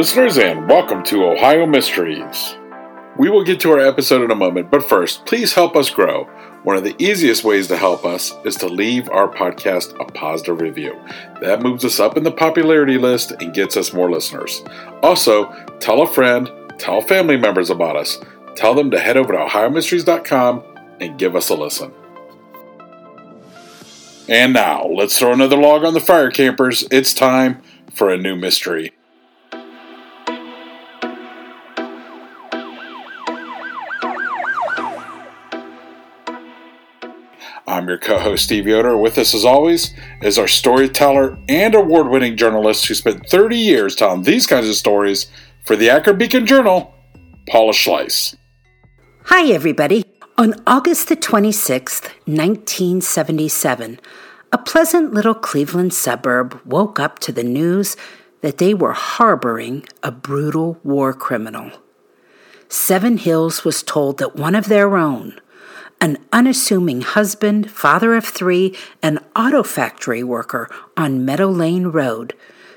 listeners, and welcome to Ohio Mysteries. We will get to our episode in a moment, but first, please help us grow. One of the easiest ways to help us is to leave our podcast a positive review. That moves us up in the popularity list and gets us more listeners. Also, tell a friend, tell family members about us. Tell them to head over to OhioMysteries.com and give us a listen. And now, let's throw another log on the fire, campers. It's time for a new mystery. I'm your co host, Steve Yoder. With us, as always, is our storyteller and award winning journalist who spent 30 years telling these kinds of stories for the Akron Beacon Journal, Paula Schleis. Hi, everybody. On August the 26th, 1977, a pleasant little Cleveland suburb woke up to the news that they were harboring a brutal war criminal. Seven Hills was told that one of their own, an unassuming husband, father of three, and auto factory worker on Meadow Lane Road,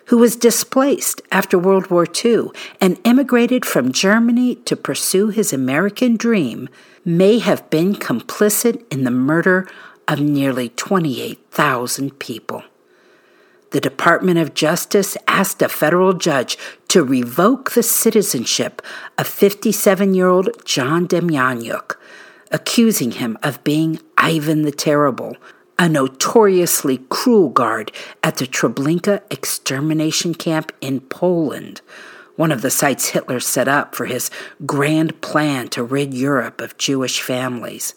who was displaced after World War II and immigrated from Germany to pursue his American dream, may have been complicit in the murder of nearly 28,000 people. The Department of Justice asked a federal judge to revoke the citizenship of 57 year old John Demjanjuk, accusing him of being Ivan the Terrible, a notoriously cruel guard at the Treblinka extermination camp in Poland, one of the sites Hitler set up for his grand plan to rid Europe of Jewish families.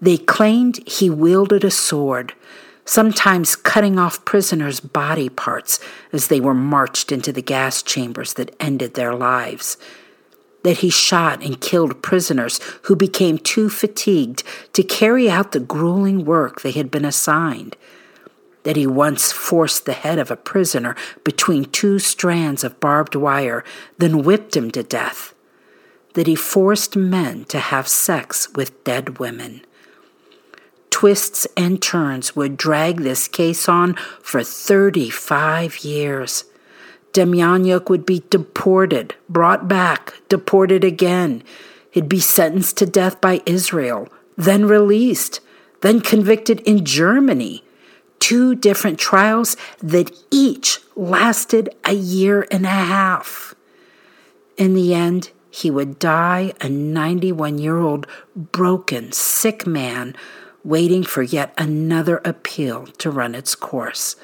They claimed he wielded a sword, sometimes cutting off prisoners' body parts as they were marched into the gas chambers that ended their lives. That he shot and killed prisoners who became too fatigued to carry out the grueling work they had been assigned that he once forced the head of a prisoner between two strands of barbed wire, then whipped him to death, that he forced men to have sex with dead women. Twists and turns would drag this case on for 35 years. Demjanjuk would be deported, brought back, deported again. He'd be sentenced to death by Israel, then released, then convicted in Germany two different trials that each lasted a year and a half. In the end, he would die a 91 year old broken, sick man waiting for yet another appeal to run its course.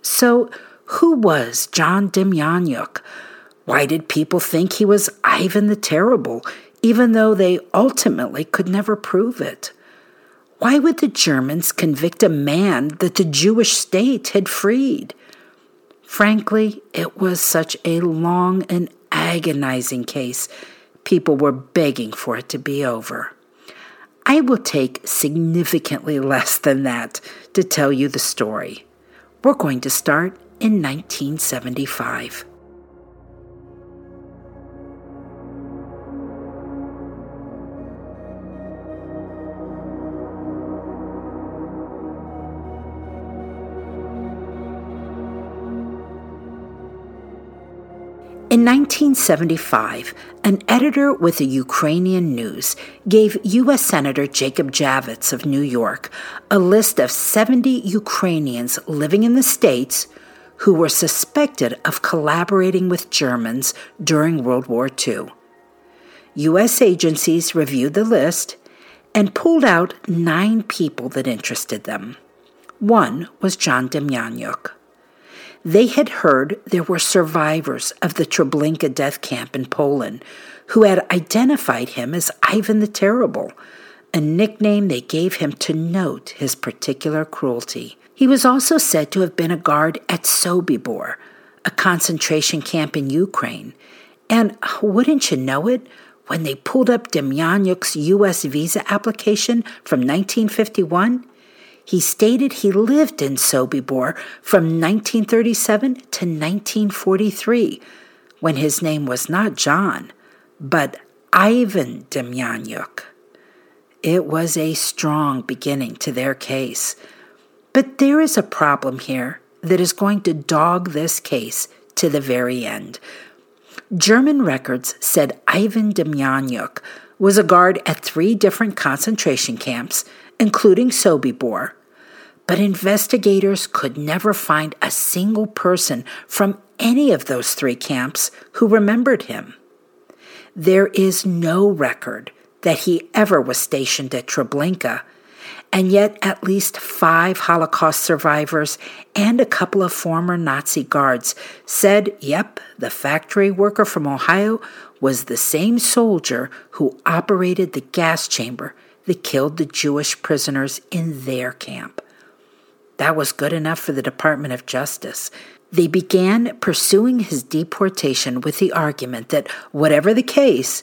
So, who was John Demjanjuk? Why did people think he was Ivan the Terrible, even though they ultimately could never prove it? Why would the Germans convict a man that the Jewish state had freed? Frankly, it was such a long and agonizing case, people were begging for it to be over. I will take significantly less than that to tell you the story. We're going to start in 1975. In 1975, an editor with the Ukrainian News gave U.S. Senator Jacob Javits of New York a list of 70 Ukrainians living in the States who were suspected of collaborating with Germans during World War II. U.S. agencies reviewed the list and pulled out nine people that interested them. One was John Demjanjuk. They had heard there were survivors of the Treblinka death camp in Poland who had identified him as Ivan the Terrible, a nickname they gave him to note his particular cruelty. He was also said to have been a guard at Sobibor, a concentration camp in Ukraine. And wouldn't you know it, when they pulled up Demjanjuk's U.S. visa application from 1951, he stated he lived in Sobibor from 1937 to 1943, when his name was not John, but Ivan Demjanjuk. It was a strong beginning to their case. But there is a problem here that is going to dog this case to the very end. German records said Ivan Demjanjuk was a guard at three different concentration camps, including Sobibor, but investigators could never find a single person from any of those three camps who remembered him. There is no record that he ever was stationed at Treblinka, and yet at least five Holocaust survivors and a couple of former Nazi guards said, yep, the factory worker from Ohio was the same soldier who operated the gas chamber that killed the Jewish prisoners in their camp. That was good enough for the Department of Justice. They began pursuing his deportation with the argument that, whatever the case,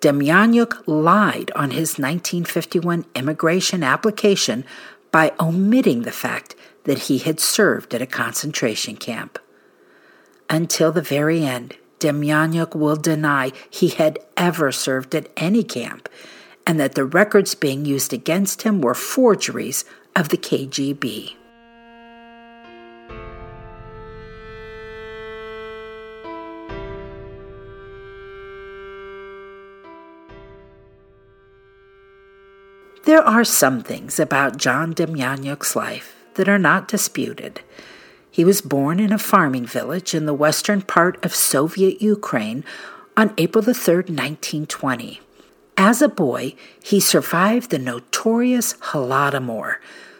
Demjanjuk lied on his 1951 immigration application by omitting the fact that he had served at a concentration camp. Until the very end, Demjanjuk will deny he had ever served at any camp and that the records being used against him were forgeries of the KGB. There are some things about John Demjanjuk's life that are not disputed. He was born in a farming village in the western part of Soviet Ukraine on April 3, 1920. As a boy, he survived the notorious Holodomor,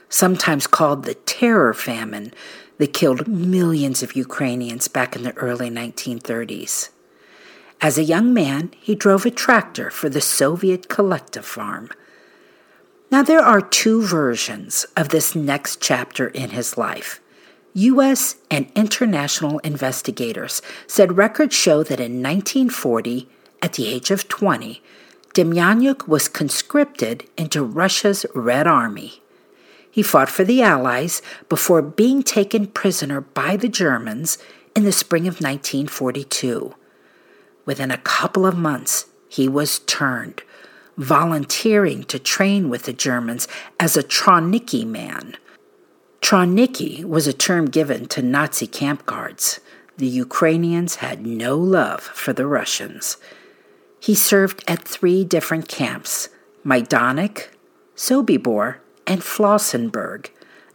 sometimes called the Terror Famine, that killed millions of Ukrainians back in the early 1930s. As a young man, he drove a tractor for the Soviet Collective Farm. Now, there are two versions of this next chapter in his life. U.S. and international investigators said records show that in 1940, at the age of 20, Demjanjuk was conscripted into Russia's Red Army. He fought for the Allies before being taken prisoner by the Germans in the spring of 1942. Within a couple of months, he was turned volunteering to train with the Germans as a Trawniki man. Trawniki was a term given to Nazi camp guards. The Ukrainians had no love for the Russians. He served at three different camps Majdanek, Sobibor, and Flossenburg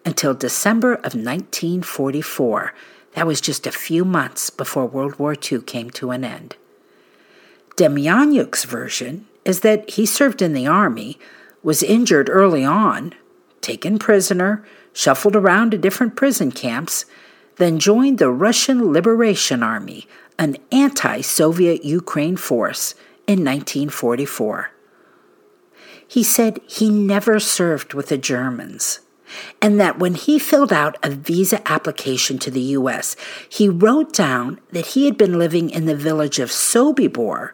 until December of 1944. That was just a few months before World War II came to an end. Demjanjuk's version is that he served in the army, was injured early on, taken prisoner, shuffled around to different prison camps, then joined the Russian Liberation Army, an anti Soviet Ukraine force, in 1944. He said he never served with the Germans, and that when he filled out a visa application to the U.S., he wrote down that he had been living in the village of Sobibor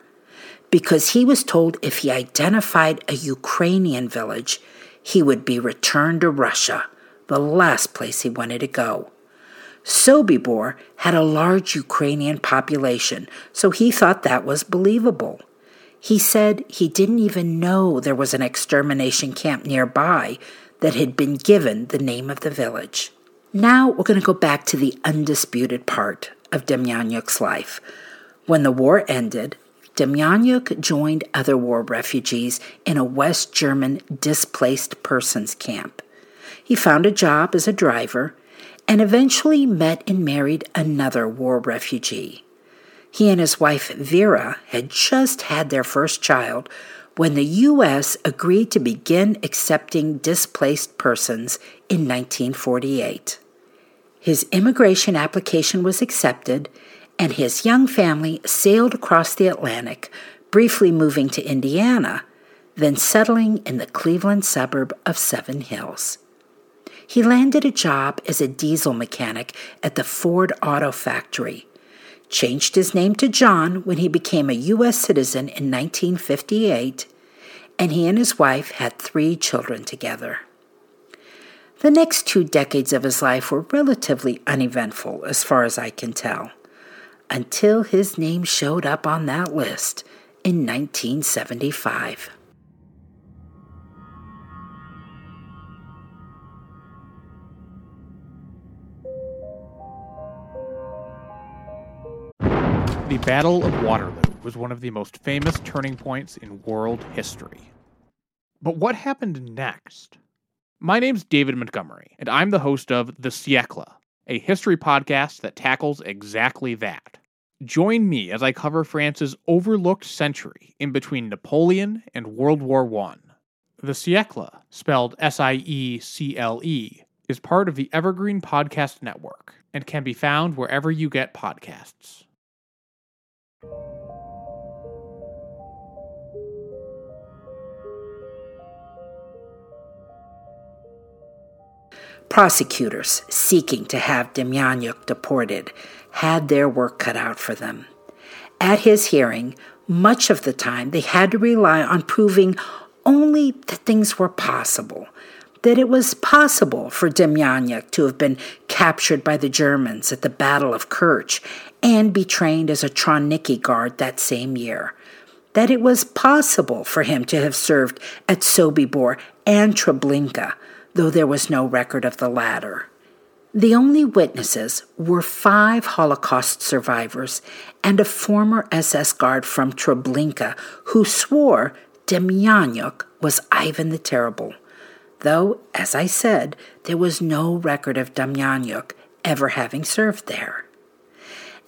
because he was told if he identified a Ukrainian village, he would be returned to Russia, the last place he wanted to go. Sobibor had a large Ukrainian population, so he thought that was believable. He said he didn't even know there was an extermination camp nearby that had been given the name of the village. Now we're going to go back to the undisputed part of Demjanjuk's life. When the war ended, Demjanjuk joined other war refugees in a West German displaced persons camp. He found a job as a driver and eventually met and married another war refugee. He and his wife Vera had just had their first child when the U.S. agreed to begin accepting displaced persons in 1948. His immigration application was accepted, and his young family sailed across the Atlantic, briefly moving to Indiana, then settling in the Cleveland suburb of Seven Hills. He landed a job as a diesel mechanic at the Ford Auto Factory, changed his name to John when he became a U.S. citizen in 1958, and he and his wife had three children together. The next two decades of his life were relatively uneventful, as far as I can tell until his name showed up on that list in 1975. The Battle of Waterloo was one of the most famous turning points in world history. But what happened next? My name's David Montgomery, and I'm the host of The Siècle, a history podcast that tackles exactly that. Join me as I cover France's overlooked century in between Napoleon and World War I. The Siècle, spelled S I E C L E, is part of the Evergreen Podcast Network and can be found wherever you get podcasts. Prosecutors seeking to have Demjanjuk deported had their work cut out for them. At his hearing, much of the time they had to rely on proving only that things were possible, that it was possible for Demjanjuk to have been captured by the Germans at the Battle of Kerch and be trained as a Trawniki guard that same year, that it was possible for him to have served at Sobibor and Treblinka, though there was no record of the latter. The only witnesses were five Holocaust survivors and a former SS guard from Treblinka who swore Demjanjuk was Ivan the Terrible, though, as I said, there was no record of Demjanjuk ever having served there.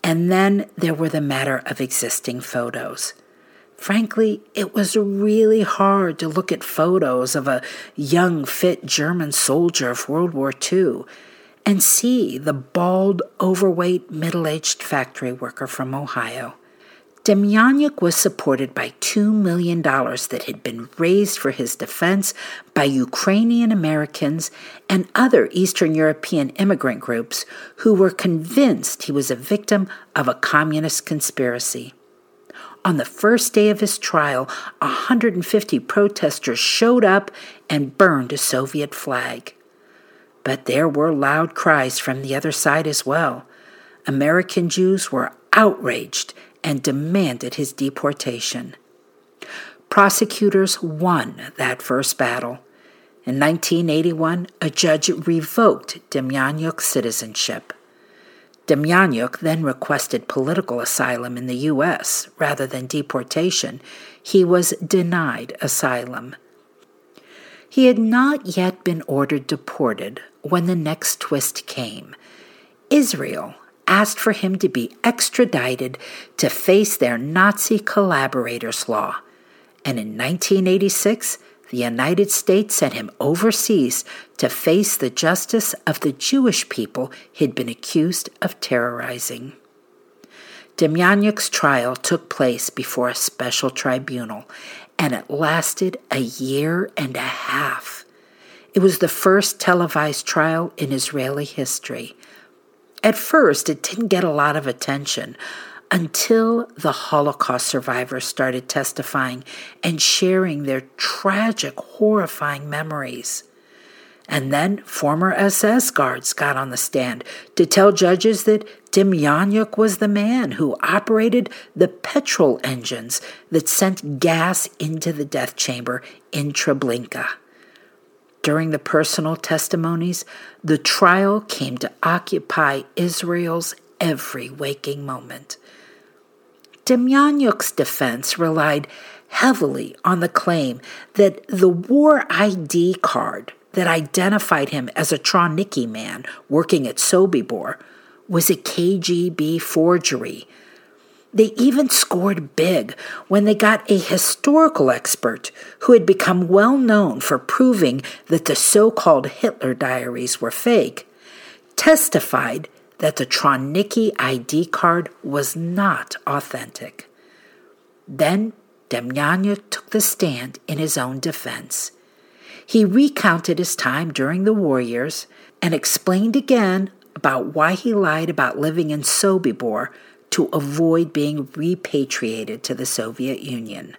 And then there were the matter of existing photos. Frankly, it was really hard to look at photos of a young, fit German soldier of World War II and see the bald, overweight, middle aged factory worker from Ohio. Demjanjuk was supported by $2 million that had been raised for his defense by Ukrainian Americans and other Eastern European immigrant groups who were convinced he was a victim of a communist conspiracy. On the first day of his trial, 150 protesters showed up and burned a Soviet flag. But there were loud cries from the other side as well. American Jews were outraged and demanded his deportation. Prosecutors won that first battle. In 1981, a judge revoked Demjanjuk's citizenship. Demjanjuk then requested political asylum in the U.S. rather than deportation. He was denied asylum. He had not yet been ordered deported when the next twist came. Israel asked for him to be extradited to face their Nazi collaborators law. And in 1986, the United States sent him overseas to face the justice of the Jewish people he'd been accused of terrorizing. Demjanjuk's trial took place before a special tribunal, and it lasted a year and a half. It was the first televised trial in Israeli history. At first, it didn't get a lot of attention until the Holocaust survivors started testifying and sharing their tragic, horrifying memories. And then former SS guards got on the stand to tell judges that Demjanjuk was the man who operated the petrol engines that sent gas into the death chamber in Treblinka. During the personal testimonies, the trial came to occupy Israel's every waking moment. Demjanjuk's defense relied heavily on the claim that the war ID card that identified him as a Trawniki man working at Sobibor was a KGB forgery. They even scored big when they got a historical expert who had become well known for proving that the so called Hitler diaries were fake, testified that the Trawniki ID card was not authentic. Then Demjanjuk took the stand in his own defense. He recounted his time during the war years and explained again about why he lied about living in Sobibor to avoid being repatriated to the Soviet Union.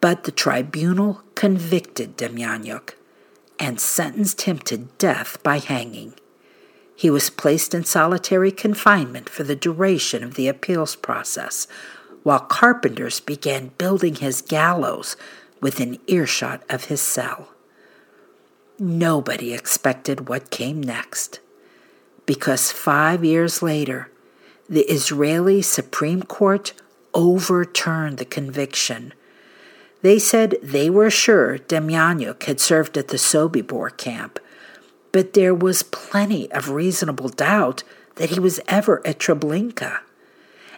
But the tribunal convicted Demjanjuk and sentenced him to death by hanging. He was placed in solitary confinement for the duration of the appeals process, while carpenters began building his gallows within earshot of his cell. Nobody expected what came next, because five years later, the Israeli Supreme Court overturned the conviction. They said they were sure Demjanjuk had served at the Sobibor camp, but there was plenty of reasonable doubt that he was ever at Treblinka.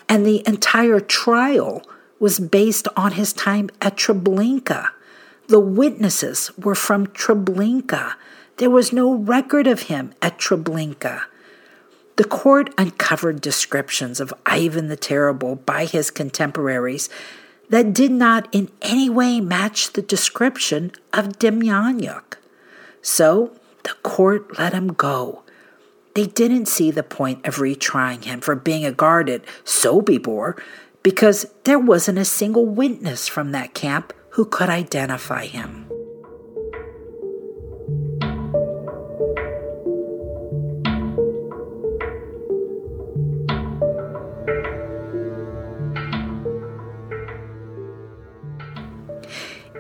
And the entire trial was based on his time at Treblinka. The witnesses were from Treblinka. There was no record of him at Treblinka. The court uncovered descriptions of Ivan the Terrible by his contemporaries that did not in any way match the description of Demjanjuk. So the court let him go. They didn't see the point of retrying him for being a guard at Sobibor because there wasn't a single witness from that camp who could identify him.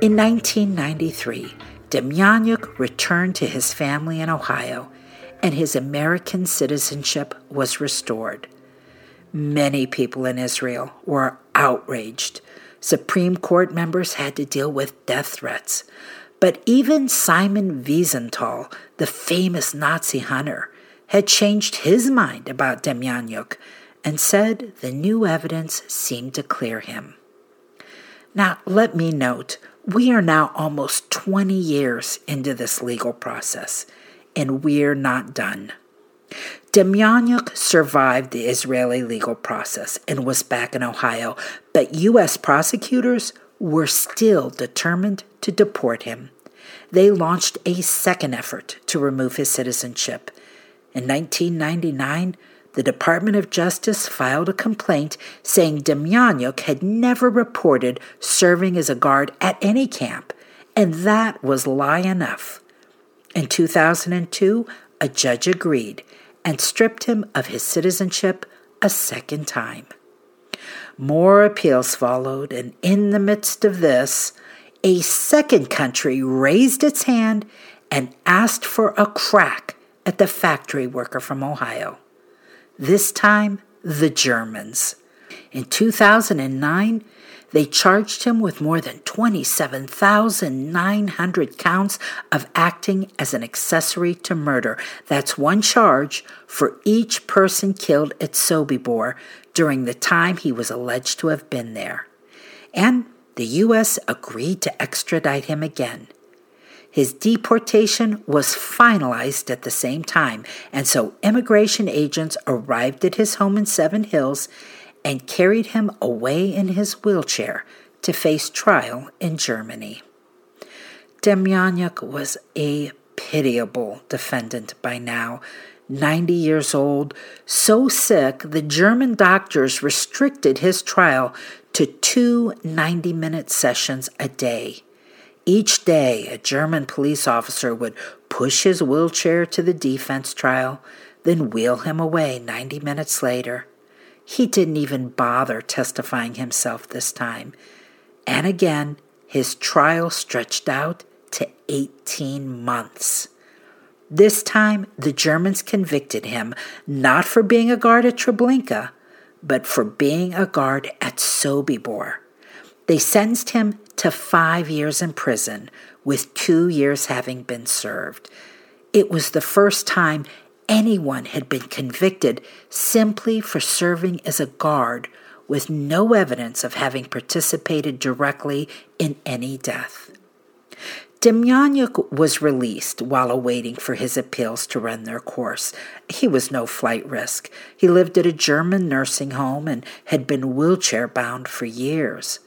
In 1993, Demjanjuk returned to his family in Ohio, and his American citizenship was restored. Many people in Israel were outraged. Supreme Court members had to deal with death threats. But even Simon Wiesenthal, the famous Nazi hunter, had changed his mind about Demjanjuk and said the new evidence seemed to clear him. Now, let me note we are now almost 20 years into this legal process, and we're not done. Demjanjuk survived the Israeli legal process and was back in Ohio, but U.S. prosecutors were still determined to deport him. They launched a second effort to remove his citizenship. In 1999, the Department of Justice filed a complaint saying Demjanjuk had never reported serving as a guard at any camp, and that was lie enough. In 2002, a judge agreed and stripped him of his citizenship a second time. More appeals followed, and in the midst of this, a second country raised its hand and asked for a crack at the factory worker from Ohio this time the Germans. In 2009, they charged him with more than 27,900 counts of acting as an accessory to murder. That's one charge for each person killed at Sobibor during the time he was alleged to have been there. And the U.S. agreed to extradite him again. His deportation was finalized at the same time, and so immigration agents arrived at his home in Seven Hills and carried him away in his wheelchair to face trial in Germany. Demjanjuk was a pitiable defendant by now, 90 years old, so sick the German doctors restricted his trial to two 90 minute sessions a day. Each day, a German police officer would push his wheelchair to the defense trial, then wheel him away 90 minutes later. He didn't even bother testifying himself this time. And again, his trial stretched out to 18 months. This time, the Germans convicted him not for being a guard at Treblinka, but for being a guard at Sobibor. They sentenced him to five years in prison, with two years having been served. It was the first time anyone had been convicted simply for serving as a guard with no evidence of having participated directly in any death. Demjanjuk was released while awaiting for his appeals to run their course. He was no flight risk. He lived at a German nursing home and had been wheelchair bound for years.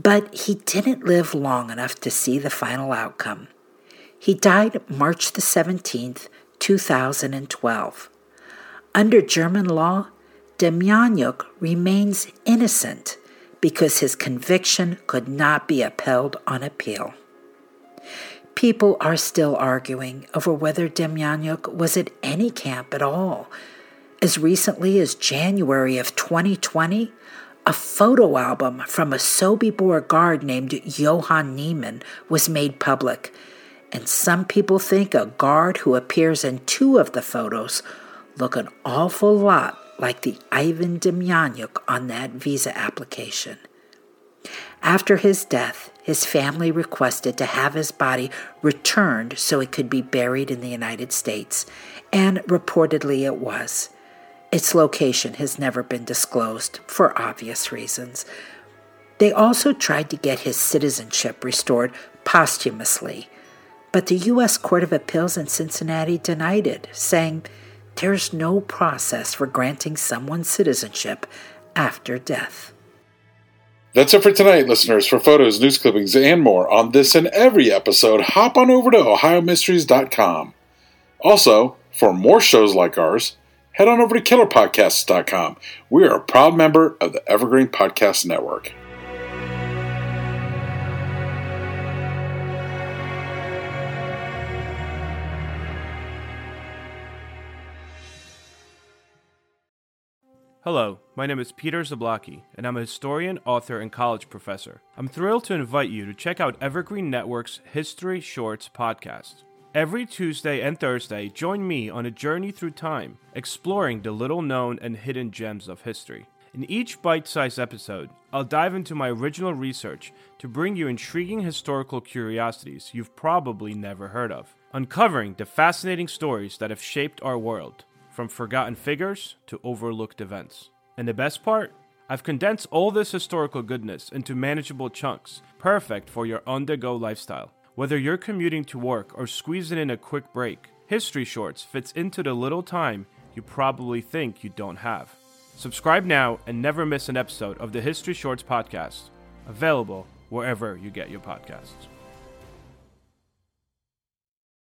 But he didn't live long enough to see the final outcome. He died March the 17th, 2012. Under German law, Demjanjuk remains innocent because his conviction could not be upheld on appeal. People are still arguing over whether Demjanjuk was at any camp at all. As recently as January of 2020, a photo album from a Sobibor guard named Johann Niemann was made public, and some people think a guard who appears in two of the photos look an awful lot like the Ivan Demjanjuk on that visa application. After his death, his family requested to have his body returned so it could be buried in the United States, and reportedly it was. Its location has never been disclosed for obvious reasons. They also tried to get his citizenship restored posthumously, but the U.S. Court of Appeals in Cincinnati denied it, saying there's no process for granting someone citizenship after death. That's it for tonight, listeners. For photos, news clippings, and more on this and every episode, hop on over to OhioMysteries.com. Also, for more shows like ours, head on over to KillerPodcasts.com. We are a proud member of the Evergreen Podcast Network. Hello, my name is Peter Zablocki, and I'm a historian, author, and college professor. I'm thrilled to invite you to check out Evergreen Network's History Shorts podcast. Every Tuesday and Thursday, join me on a journey through time, exploring the little known and hidden gems of history. In each bite sized episode, I'll dive into my original research to bring you intriguing historical curiosities you've probably never heard of, uncovering the fascinating stories that have shaped our world from forgotten figures to overlooked events. And the best part? I've condensed all this historical goodness into manageable chunks, perfect for your on the go lifestyle. Whether you're commuting to work or squeezing in a quick break, History Shorts fits into the little time you probably think you don't have. Subscribe now and never miss an episode of the History Shorts podcast, available wherever you get your podcasts.